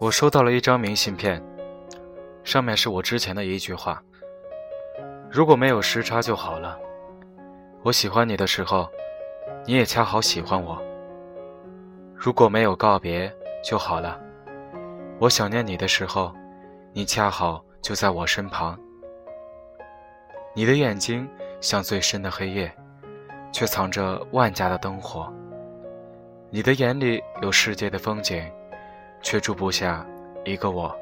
我收到了一张明信片，上面是我之前的一句话：“如果没有时差就好了。我喜欢你的时候，你也恰好喜欢我。如果没有告别就好了。我想念你的时候，你恰好就在我身旁。你的眼睛像最深的黑夜，却藏着万家的灯火。你的眼里有世界的风景。”却住不下一个我。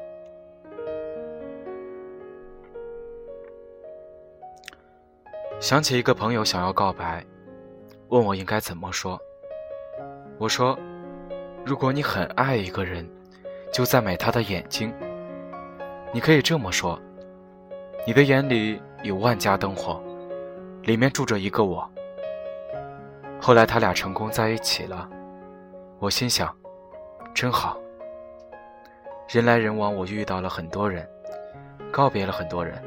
想起一个朋友想要告白，问我应该怎么说。我说：“如果你很爱一个人，就赞美他的眼睛。你可以这么说：你的眼里有万家灯火，里面住着一个我。”后来他俩成功在一起了，我心想：真好。人来人往，我遇到了很多人，告别了很多人，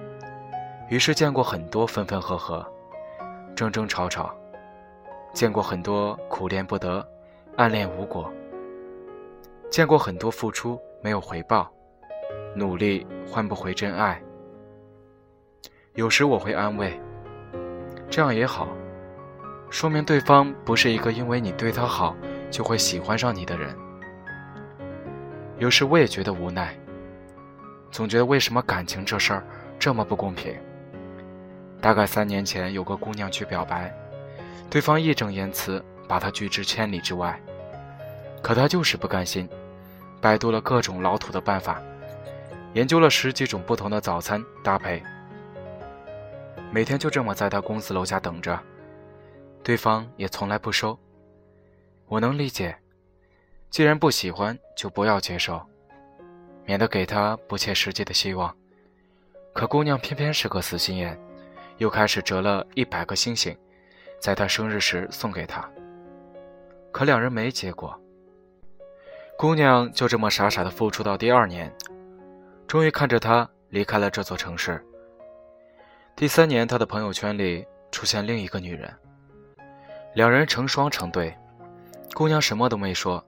于是见过很多分分合合、争争吵吵，见过很多苦恋不得、暗恋无果，见过很多付出没有回报、努力换不回真爱。有时我会安慰，这样也好，说明对方不是一个因为你对他好就会喜欢上你的人。有时我也觉得无奈，总觉得为什么感情这事儿这么不公平。大概三年前，有个姑娘去表白，对方义正言辞把她拒之千里之外，可她就是不甘心，百度了各种老土的办法，研究了十几种不同的早餐搭配，每天就这么在她公司楼下等着，对方也从来不收。我能理解。既然不喜欢，就不要接受，免得给他不切实际的希望。可姑娘偏偏是个死心眼，又开始折了一百个星星，在他生日时送给他。可两人没结果。姑娘就这么傻傻的付出到第二年，终于看着他离开了这座城市。第三年，他的朋友圈里出现另一个女人，两人成双成对，姑娘什么都没说。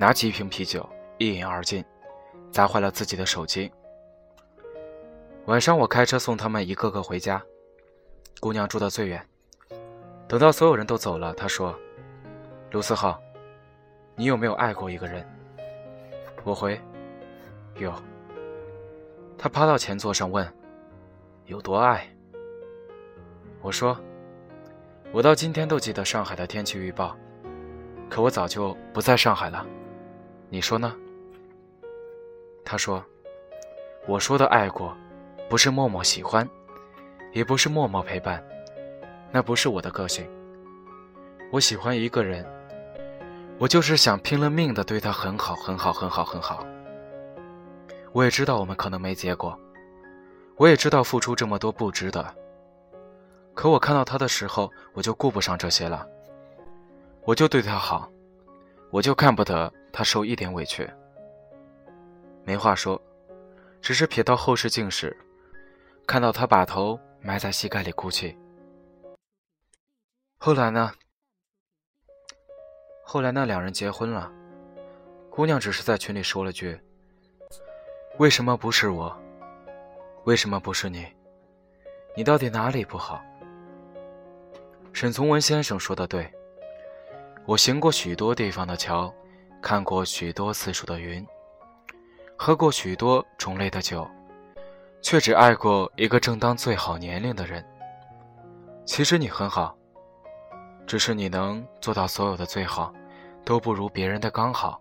拿起一瓶啤酒，一饮而尽，砸坏了自己的手机。晚上我开车送他们一个个回家，姑娘住的最远。等到所有人都走了，她说：“卢思浩，你有没有爱过一个人？”我回：“有。”她趴到前座上问：“有多爱？”我说：“我到今天都记得上海的天气预报，可我早就不在上海了。”你说呢？他说：“我说的爱过，不是默默喜欢，也不是默默陪伴，那不是我的个性。我喜欢一个人，我就是想拼了命的对他很好，很好，很好，很好。我也知道我们可能没结果，我也知道付出这么多不值得。可我看到他的时候，我就顾不上这些了，我就对他好，我就看不得。”他受一点委屈，没话说，只是瞥到后视镜时，看到他把头埋在膝盖里哭泣。后来呢？后来那两人结婚了，姑娘只是在群里说了句：“为什么不是我？为什么不是你？你到底哪里不好？”沈从文先生说的对，我行过许多地方的桥。看过许多次数的云，喝过许多种类的酒，却只爱过一个正当最好年龄的人。其实你很好，只是你能做到所有的最好，都不如别人的刚好。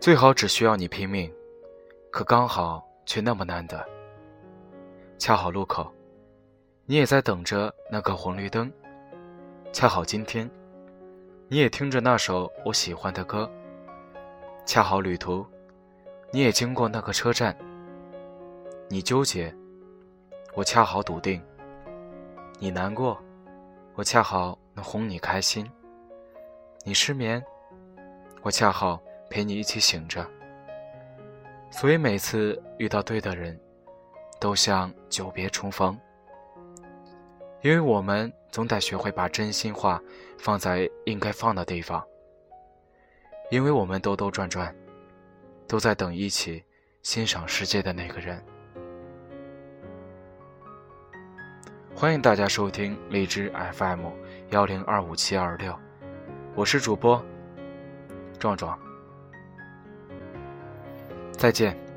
最好只需要你拼命，可刚好却那么难得。恰好路口，你也在等着那个红绿灯。恰好今天，你也听着那首我喜欢的歌。恰好旅途，你也经过那个车站。你纠结，我恰好笃定；你难过，我恰好能哄你开心；你失眠，我恰好陪你一起醒着。所以每次遇到对的人，都像久别重逢。因为我们总得学会把真心话放在应该放的地方。因为我们兜兜转转，都在等一起欣赏世界的那个人。欢迎大家收听荔枝 FM 幺零二五七二六，我是主播壮壮，再见。